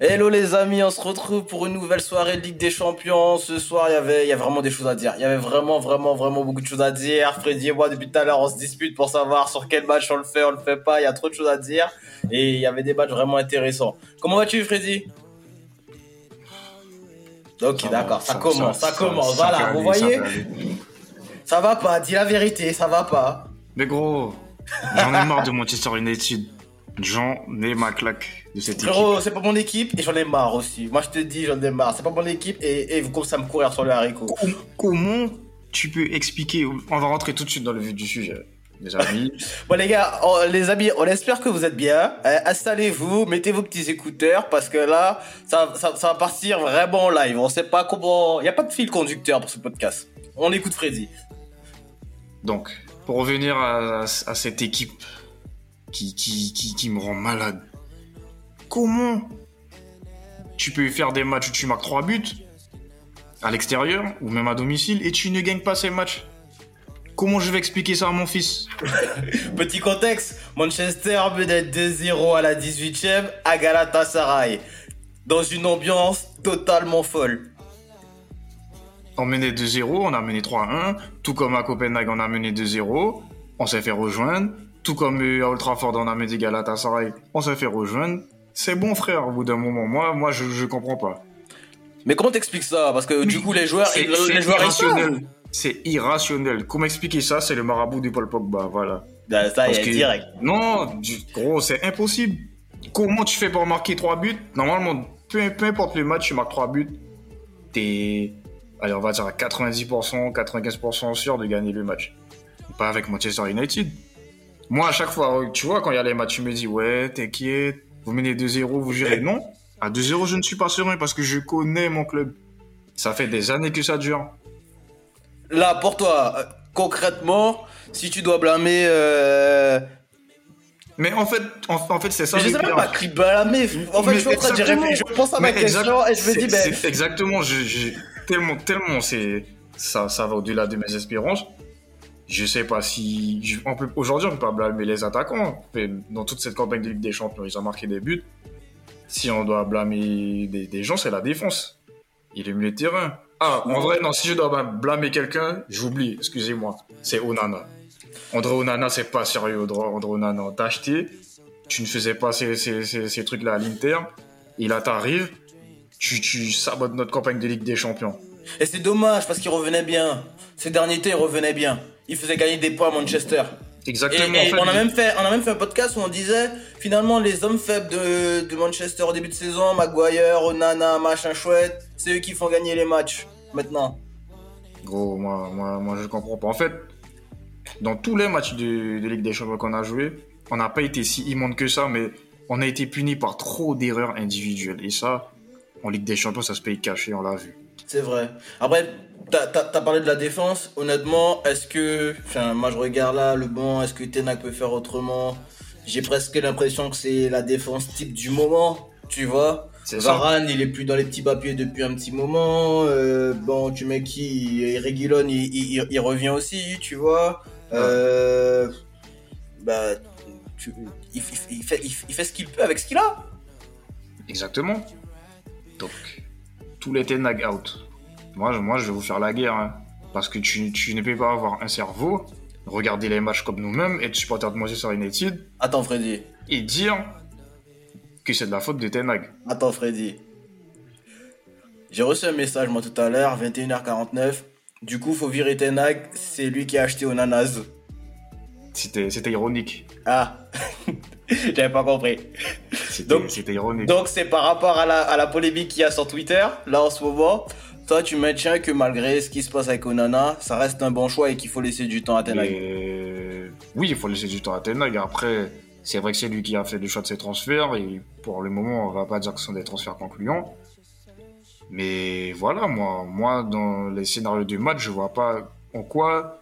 Hello les amis, on se retrouve pour une nouvelle soirée de Ligue des Champions. Ce soir, il y avait, il y a vraiment des choses à dire. Il y avait vraiment, vraiment, vraiment beaucoup de choses à dire. Freddy et moi, depuis tout à l'heure, on se dispute pour savoir sur quel match on le fait, on le fait pas. Il y a trop de choses à dire. Et il y avait des matchs vraiment intéressants. Comment vas-tu, Freddy? Ok, d'accord, ça, commence, ça, commence. voilà, vous voyez? Ça va pas, dis la vérité, ça va pas. Mais gros, j'en ai marre de Manchester United. J'en ai ma claque de cette Frérot, c'est pas mon équipe et j'en ai marre aussi. Moi, je te dis, j'en ai marre. C'est pas mon équipe et, et vous commencez à me courir sur le haricot. Comment tu peux expliquer On va rentrer tout de suite dans le vif du sujet. Les amis. bon les gars, les amis, on espère que vous êtes bien. Euh, installez-vous, mettez vos petits écouteurs parce que là, ça, ça, ça va partir vraiment en live. On sait pas comment. Il y a pas de fil conducteur pour ce podcast. On écoute Freddy. Donc, pour revenir à, à cette équipe qui, qui, qui, qui me rend malade. Comment tu peux faire des matchs où tu marques 3 buts à l'extérieur ou même à domicile et tu ne gagnes pas ces matchs? Comment je vais expliquer ça à mon fils? Petit contexte, Manchester menait 2-0 à la 18e à Galatasaray, dans une ambiance totalement folle. On menait 2-0, on a mené 3-1, tout comme à Copenhague on a mené 2-0, on s'est fait rejoindre, tout comme à Old Trafford on a Galatasaray, on s'est fait rejoindre. C'est bon frère au bout d'un moment, moi, moi je, je comprends pas. Mais comment t'expliques ça? Parce que du coup les joueurs, C'est les joueurs irrationnel. C'est irrationnel. Comment expliquer ça? C'est le marabout du Paul Pogba, voilà. Ben, ça, Parce il est que- direct. Non, du- gros, c'est impossible. Comment tu fais pour marquer 3 buts? Normalement, peu, peu importe le match, tu marques 3 buts, t'es, allez, on va dire à 90%, 95% sûr de gagner le match. Pas avec Manchester United. Moi, à chaque fois, tu vois, quand il y a les matchs, tu me dis, ouais, t'inquiète, vous menez 2-0, vous gérez. Non, à 2-0, je ne suis pas serein parce que je connais mon club. Ça fait des années que ça dure. Là, pour toi, euh, concrètement, si tu dois blâmer... Euh... Mais en fait, en, en fait, c'est ça. je le sais même pas qui blâmer. En fait, Mais je suis en train de réfléchir. Je pense à ma Mais question et je me dis, ben... exactement, je, je- tellement, tellement, c'est, ça, ça va au-delà de mes espérances. Je sais pas si, aujourd'hui, on peut pas blâmer les attaquants. Dans toute cette campagne de Ligue des Champions, ils ont marqué des buts. Si on doit blâmer des, gens, c'est la défense. Il est milieu de terrain. Ah, en vrai, non, si je dois blâmer quelqu'un, j'oublie, excusez-moi. C'est Onana. André Onana, c'est pas sérieux, André Onana. On t'a acheté, tu ne faisais pas ces, ces trucs-là à l'Inter. Et là, t'arrives, tu, tu sabotes notre campagne de Ligue des Champions. Et c'est dommage parce qu'il revenait bien. Ces derniers temps, il revenait bien. Il faisait gagner des points à Manchester. Et, Exactement. et en fait, on, a même fait, on a même fait un podcast où on disait finalement les hommes faibles de, de Manchester au début de saison, Maguire, Onana, machin chouette, c'est eux qui font gagner les matchs maintenant. Gros, moi, moi, moi, je comprends pas. En fait, dans tous les matchs de, de Ligue des Champions qu'on a joué, on n'a pas été si immonde que ça, mais on a été puni par trop d'erreurs individuelles. Et ça, en Ligue des Champions, ça se paye caché, on l'a vu. C'est vrai. Après, t'as as, parlé de la défense. Honnêtement, est-ce que. Enfin, moi je regarde là le banc. Est-ce que Tenac peut faire autrement? J'ai presque l'impression que c'est la défense type du moment. Tu vois? Varane, il est plus dans les petits papiers depuis un petit moment. Euh, bon, tu mets qui? Reguilon, il, il, il revient aussi, tu vois? Euh, bah, tu- il, fait, il, il fait ce qu'il peut avec ce qu'il a. Exactement. Donc, tous les Tenag out. Moi, je, moi, je vais vous faire la guerre. hein. parce que tu, tu ne peux pas avoir un cerveau, regarder les matchs comme nous-mêmes, être supporter de Manchester United Attends, Freddy. et dire que c'est de la faute de Tenag. Attends, Freddy. J'ai reçu un message, moi, tout à l'heure, 21h49. Du coup, faut virer Tenag, c'est lui qui a acheté Onanas. C'était c'était ironique. Ah, j'avais pas compris. C'était Donc- c'était ironique. Donc, c'est par rapport à la, à la polémique qu'il y a sur Twitter, là, en ce moment. Toi, tu maintiens que malgré ce qui se passe avec Onana, ça reste un bon choix et qu'il faut laisser du temps à Tenag. Oui, il faut laisser du temps à Tenag. Après, c'est vrai que c'est lui qui a fait le choix de ses transferts et pour le moment, on va pas dire que ce sont des transferts concluants. Mais voilà, moi, moi dans les scénarios du match, je vois pas en quoi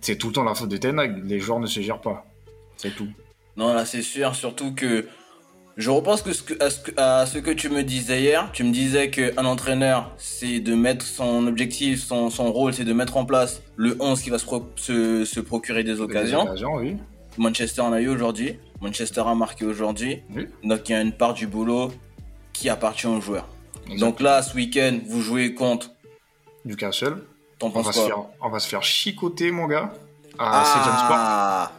c'est tout le temps la faute de Tenag. Les joueurs ne se gèrent pas. C'est tout. Non, là, c'est sûr, surtout que je repense que ce que, à, ce que, à ce que tu me disais hier. Tu me disais qu'un entraîneur, c'est de mettre son objectif, son, son rôle, c'est de mettre en place le 11 qui va se, pro- se, se procurer des occasions. Des occasions, oui. Manchester en a eu aujourd'hui. Manchester a marqué aujourd'hui. Oui. Donc, il y a une part du boulot qui appartient aux joueurs. Donc là, ce week-end, vous jouez contre Newcastle. T'en On penses va, se quoi faire, on va se faire chicoter, mon gars, à Septième Sport. Ah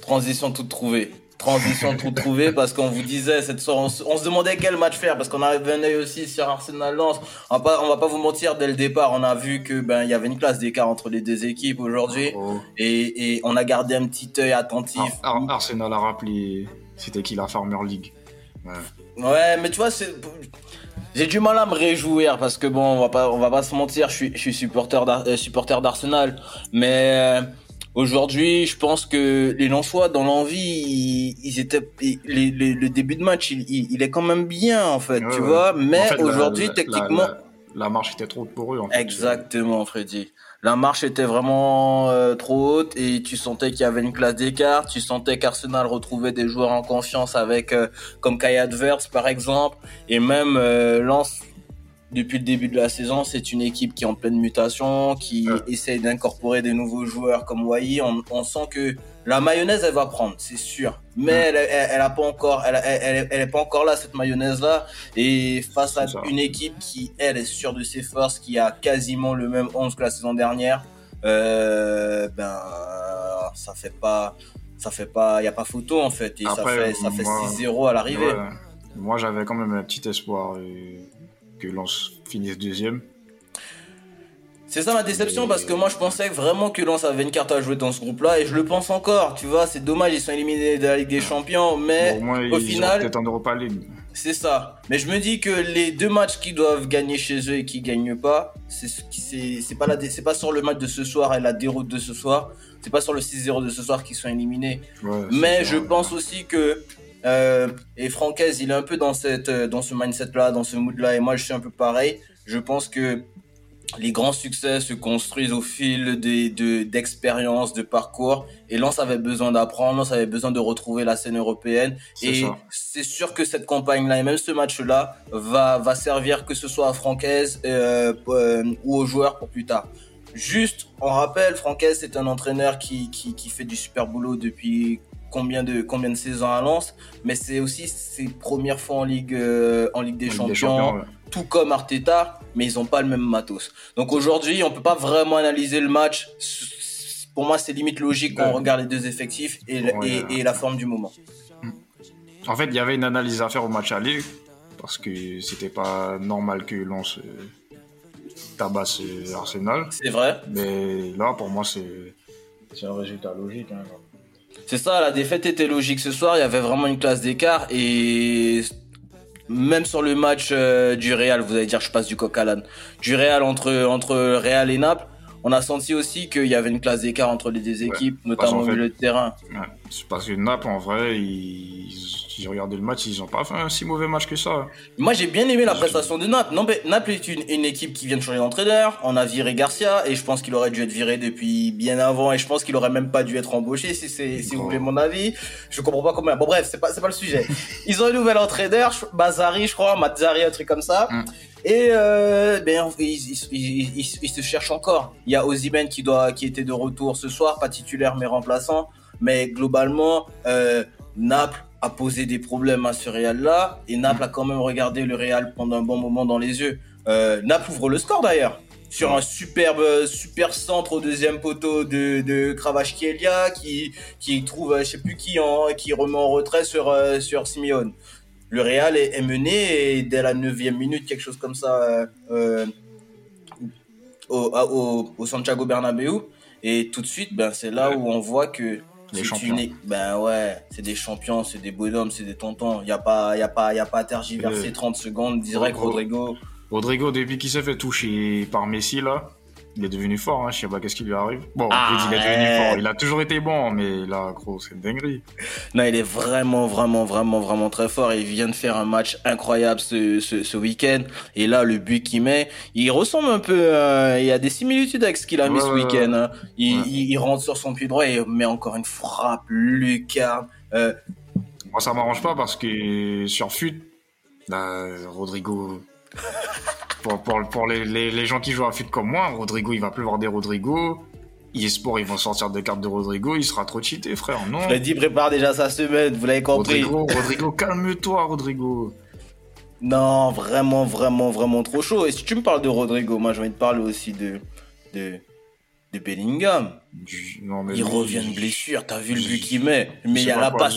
Transition toute trouvée. Transition toute trouvée parce qu'on vous disait cette soirée, on, se- on se demandait quel match faire parce qu'on avait un œil aussi sur Arsenal Lens. On va pas, on va pas vous mentir dès le départ, on a vu que ben il y avait une classe d'écart entre les deux équipes aujourd'hui Oh. et, et on a gardé un petit œil attentif. Ar- Ar- Arsenal a rappelé, c'était qui la Farmer League? Ouais. Ouais, mais tu vois, c'est. J'ai du mal à me réjouir parce que bon, on va pas, on va pas se mentir, je suis, je suis supporter euh, supporter d'Arsenal, mais euh, aujourd'hui, je pense que les Lensois, dans l'envie, ils, ils étaient, ils- les- les- le début de match, il, est quand même bien en fait, Ouais, tu ouais. vois. Mais En fait, la- aujourd'hui, techniquement, la marche était trop haute pour eux. En fait. Exactement, Freddy. La marche était vraiment euh, trop haute et tu sentais qu'il y avait une classe d'écart. Tu sentais qu'Arsenal retrouvait des joueurs en confiance avec euh, comme Kai Adverse par exemple et même euh, Lens. Depuis le début de la saison, c'est une équipe qui est en pleine mutation, qui Ouais. essaye d'incorporer des nouveaux joueurs comme Wai. On, on sent que la mayonnaise, elle va prendre, c'est sûr. Mais Ouais. elle, elle, elle a pas encore, elle, elle, elle, elle est pas encore là cette mayonnaise là. Et face à ça. une équipe qui, elle, est sûre de ses forces, qui a quasiment le même 11 que la saison dernière, euh, ben, ça fait pas, ça fait pas, y a pas photo en fait. Et ça fait, ça fait moi- 6-0 à l'arrivée. Ouais. Moi, j'avais quand même un petit espoir que Lens finisse deuxième. C'est ça ma déception parce que moi je pensais vraiment que Lens avait une carte à jouer dans ce groupe-là et je le pense encore. Tu vois, c'est dommage, ils sont éliminés de la Ligue des Champions, mais Bon, au moins, au ils final- peut-être en Europa League. C'est ça. Mais je me dis que les deux matchs qu'ils doivent gagner chez eux et qui gagnent pas, c'est pas la pas sur le match de ce soir et la déroute de ce soir, c'est pas sur le 6-0 de ce soir qu'ils sont éliminés. Ouais, Mais je pense aussi que euh, et Francaise, il est un peu dans cette euh, dans ce mindset là, dans ce mood là et moi je suis un peu pareil. Je pense que les grands succès se construisent au fil des de parcours et Lens avait besoin d'apprendre, Lens avait besoin de retrouver la scène européenne et c'est sûr que cette campagne-là et même ce match-là va, va servir que ce soit à Francaise euh, euh, ou aux joueurs pour plus tard. Juste, on rappelle, Francaise c'est un entraîneur qui, qui, qui fait du super boulot depuis combien de combien de saisons à Lens, mais c'est aussi ses premières fois en Ligue euh, en Ligue des Ligue Champions, ouais. tout comme Arteta, mais ils ont pas le même matos. Donc aujourd'hui, on peut pas vraiment analyser le match. Pour moi, c'est limite logique qu'on regarde les deux effectifs et, le- Ouais. et, et la forme du moment. En fait, il y avait une analyse à faire au match aller parce que c'était pas normal que Lens euh, tabasse euh, Arsenal. C'est vrai. Mais là, pour moi, c'est c'est un résultat logique. hein. C'est ça, la défaite était logique ce soir. Il y avait vraiment une classe d'écart et même sur le match euh, du Real, vous allez dire je passe du coq à l'âne, du Real entre entre Real et Naples, on a senti aussi qu'il y avait une classe d'écart entre les deux équipes, notamment en au milieu de terrain. Ouais. C'est parce que Naples, en vrai, ils, ils regardaient le match, ils ont pas fait un si mauvais match que ça. Moi, j'ai bien aimé la prestation de Naples. Non, mais Naples est une, une équipe qui vient de changer d'entraîneur. On a viré Garcia et je pense qu'il aurait dû être viré depuis bien avant et je pense qu'il aurait même pas dû être embauché si c'est si vous voulez mon avis. Je comprends pas comment. Bon bref, c'est pas c'est pas le sujet. Ils ont un nouvel entraîneur, Bazari, je crois, Mazzari, un truc comme ça. Mm. Et euh, ben ils, ils, ils, ils- se cherchent encore. Il y a Ozymen qui doit qui était de retour ce soir, pas titulaire mais remplaçant. Mais globalement, euh, Naples a posé des problèmes à ce Real-là et Naples a quand même regardé le Real pendant un bon moment dans les yeux. Euh, Naples ouvre le score d'ailleurs sur un superbe super centre au deuxième poteau de de Kvaratskhelia qui qui trouve euh, je sais plus qui en qui remet en retrait sur euh, sur Simeone. Le Real est, est mené et dès la neuvième minute quelque chose comme ça euh, au, au au Santiago Bernabéu et tout de suite ben c'est là où on voit que Les c'est champions. une é- ben ouais, c'est des champions, c'est des bonhommes, c'est des tontons. Il y a pas, y a pas, il y a pas à tergiverser Ouais. 30 secondes. Direct. Rodrigo. Rodrigo, depuis qu'il s'est fait toucher par Messi, là, il est devenu fort. Hein. Je sais pas qu'est-ce qui lui arrive. Bon, Ah, il est devenu fort. Il a toujours été bon, mais là, gros, c'est une dinguerie. Non, il est vraiment, vraiment, vraiment, vraiment très fort. Il vient de faire un match incroyable ce, ce, ce week-end. Et là, le but qu'il met, il ressemble un peu. euh, il y a des similitudes avec ce qu'il a mis ce week-end. hein. Il, Ouais. il, il rentre sur son pied droit et met encore une frappe lucarne. Euh, Moi, ça m'arrange pas parce que sur FUT, bah, Rodrigo. Pour pour, pour les, les, les gens qui jouent à FUT comme moi, Rodrigo, il va plus voir des Rodrigo. eSport, ils vont sortir des cartes de Rodrigo. Il sera trop cheaté, frère. Non? Freddy prépare déjà sa semaine. Vous l'avez compris. Rodrigo, Rodrigo, calme-toi, Rodrigo. Non, vraiment, vraiment, vraiment trop chaud. Et si tu me parles de Rodrigo, moi, je vais te parler aussi de, de, de Bellingham. Non, mais il lui, revient de blessure, t'as vu le but qu'il met. Mais il y a la passe.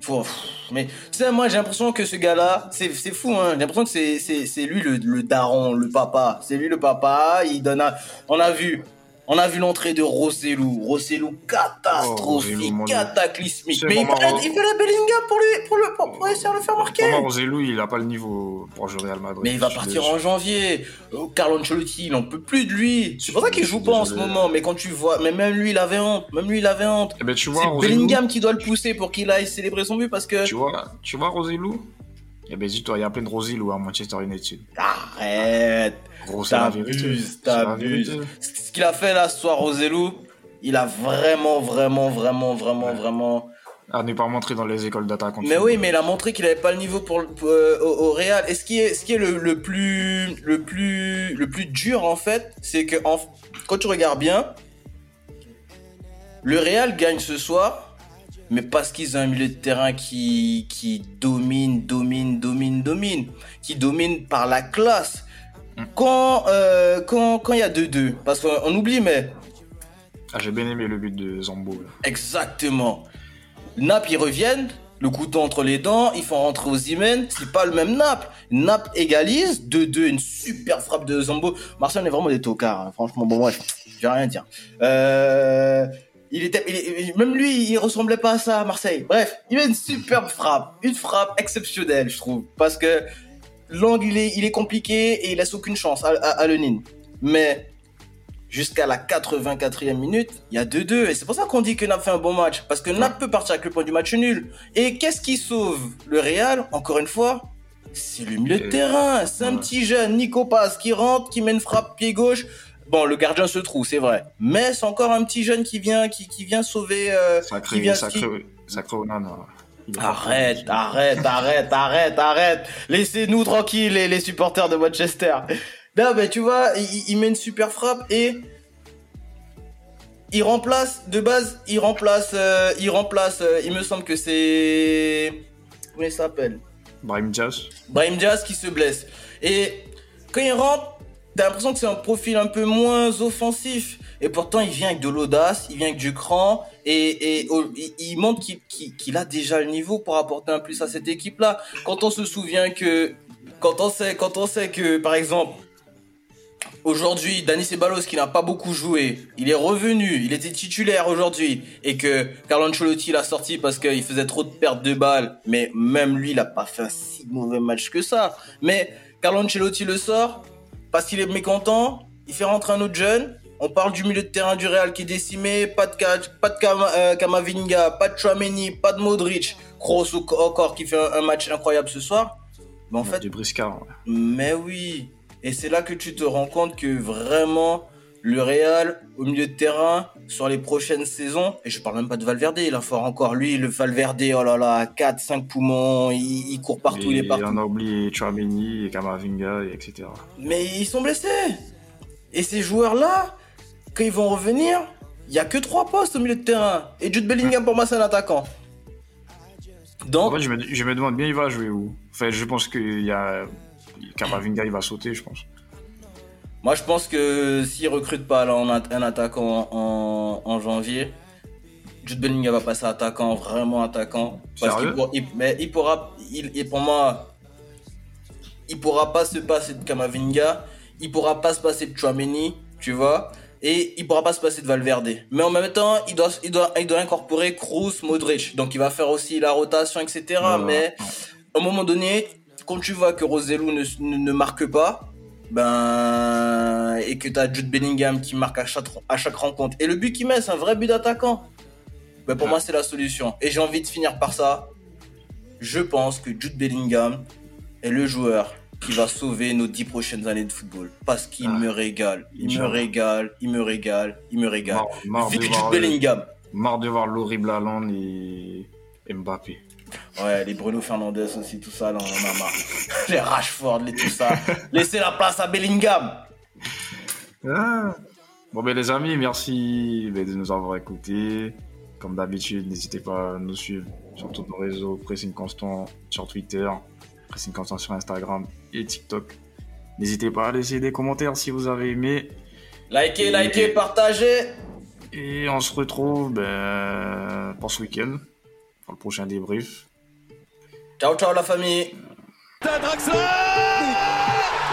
faut- Mais tu sais, moi j'ai l'impression que ce gars-là, c'est c'est fou, hein. J'ai l'impression que c'est c'est c'est lui le, le daron, le papa. C'est lui le papa. Il donne. On a vu. On a vu l'entrée de Rossellou. Rossellou catastrophique, Rossellou, Dieu. cataclysmique. Mais il fait, il la Bellingham pour lui, pour le, pour, pour essayer de le faire marquer. Rosellou, il a pas le niveau pour jouer Real Madrid. Mais il va partir en janvier. Euh, Carlo Ancelotti, il en peut plus de lui. C'est pour ça qu'il joue pas en ce moment. Mais quand tu vois, mais même lui, il avait honte. Même lui, il avait honte. Eh ben, tu vois, C'est Bellingham qui doit le pousser pour qu'il aille célébrer son but parce que. tu vois, tu vois Rosellou Eh ben, dis-toi, il y a plein de Rosellou à Manchester United. Arrête. T'abuses, t'abuses. Ce qu'il a fait là ce soir, Roselou, il a vraiment, vraiment, vraiment, vraiment, vraiment. À ne pas montrer dans les écoles d'attaquants. Mais oui, mais il a montré qu'il avait pas le niveau pour, euh, au, au Real. Et ce qui est, ce qui est le, le plus, le plus, le plus dur en fait, c'est que en- quand tu regardes bien, le Real gagne ce soir, mais parce qu'ils ont un milieu de terrain qui, qui domine, domine, domine, domine, qui domine par la classe. Quand, euh, quand, quand il y a 2-2, parce qu'on on oublie, mais Ah, j'ai bien aimé le but de Zambo. là. Exactement. Naples, ils reviennent, le couteau entre les dents, ils font rentrer aux Imen, c'est pas le même Naples. Naples égalise, 2-2, une super frappe de Zambo. On est vraiment des tocards, hein. franchement, bon, bref, je vais rien dire. Euh, il était, il même lui, il ressemblait pas à ça à Marseille. Bref, il met une superbe frappe, une frappe exceptionnelle, je trouve, parce que l'angle, il est, il est compliqué et il laisse aucune chance à, à, à Lenin. Mais jusqu'à la 84e minute, il y a 2-2. Et c'est pour ça qu'on dit que Naples fait un bon match. Parce que Naples peut partir avec le point du match nul. Et qu'est-ce qui sauve le Real, encore une fois? C'est le milieu de Euh, terrain. C'est un petit jeune, Nico Paz, qui rentre, qui met une frappe pied gauche. Bon, le gardien se trouve, c'est vrai. Mais c'est encore un petit jeune qui vient, qui, qui vient sauver. euh, qui Sacré, vient sacré, qui- sacré Onana. Pas Arrête, arrête, arrête, arrête, arrête. Laissez-nous tranquilles, les, les supporters de Manchester. Non, mais tu vois, il, il met une super frappe et il remplace, de base, il remplace, euh, il remplace, euh, il me semble que c'est, comment il s'appelle? Brahim Diaz. Brahim Diaz qui se blesse. Et quand il rentre, t'as l'impression que c'est un profil un peu moins offensif. Et pourtant, il vient avec de l'audace, il vient avec du cran, et, oh, il, montre qu'il a déjà le niveau pour apporter un plus à cette équipe-là. Quand on se souvient que, quand on sait, quand on sait que, par exemple, aujourd'hui, Dani Ceballos, qui n'a pas beaucoup joué, il est revenu, il était titulaire aujourd'hui, et que Carlo Ancelotti l'a sorti parce qu'il faisait trop de pertes de balles, mais même lui, il a pas fait un si mauvais match que ça. Mais Carlo Ancelotti le sort parce qu'il est mécontent, il fait rentrer un autre jeune. On parle du milieu de terrain du Real qui est décimé, pas de, pas de Kama- euh, Kamavinga, pas de Chouameni, pas de Modric, Kroos encore qui fait un, un match incroyable ce soir. Mais en fait, Du Briscard. ouais. mais oui. Et c'est là que tu te rends compte que vraiment, le Real, au milieu de terrain, sur les prochaines saisons, et je parle même pas de Valverde, il a fort encore lui, le Valverde, oh là là, 4, 5 poumons, il, il court partout, il est partout. On a oublié Chouameni et Kamavinga, et etc. Mais ils sont blessés. Et ces joueurs-là, quand ils vont revenir, il y a que 3 postes au milieu de terrain. Et Jude Bellingham, pour moi, c'est un attaquant. En Donc, fait, je me, je me demande bien, il va jouer où? Enfin, je pense qu'il y a. Kamavinga, il va sauter, je pense. Moi, je pense que s'ils recrutent pas là, un attaquant en, en janvier, Jude Bellingham va passer attaquant, vraiment attaquant. Parce Sérieux qu'il pour- il- mais il pourra, il, et pour moi, il pourra pas se passer de Kamavinga, il pourra pas se passer de Chouameni, tu vois, et il pourra pas se passer de Valverde. Mais en même temps, il doit, il doit, il doit incorporer Kroos, Modric. Donc il va faire aussi la rotation, etc. Voilà. Mais à un moment donné, quand tu vois que Rosellou ne, ne, ne marque pas, ben, et que tu as Jude Bellingham qui marque à chaque, à chaque rencontre, et le but qu'il met, c'est un vrai but d'attaquant, ben pour Ouais. moi, c'est la solution. Et j'ai envie de finir par ça. Je pense que Jude Bellingham est le joueur qui va sauver nos dix prochaines années de football. Parce qu'il Ah. me régale. Il me régale, il me régale, il me régale. Vic de Jude voir, Bellingham. marre de voir l'horrible Haaland et Mbappé. Ouais, les Bruno Fernandes aussi, tout ça, là, on en a marre. les Rashford, les tout ça. Laissez la place à Bellingham. Ah. Bon, ben les amis, merci ben, de nous avoir écoutés. Comme d'habitude, n'hésitez pas à nous suivre sur tous nos réseaux Pressing Constant sur Twitter, Pressing Constant sur Instagram et TikTok. N'hésitez pas à laisser des commentaires si vous avez aimé. Likez, likez, partagez. Et on se retrouve ben, pour ce week-end, pour le prochain débrief. Ciao, ciao la famille.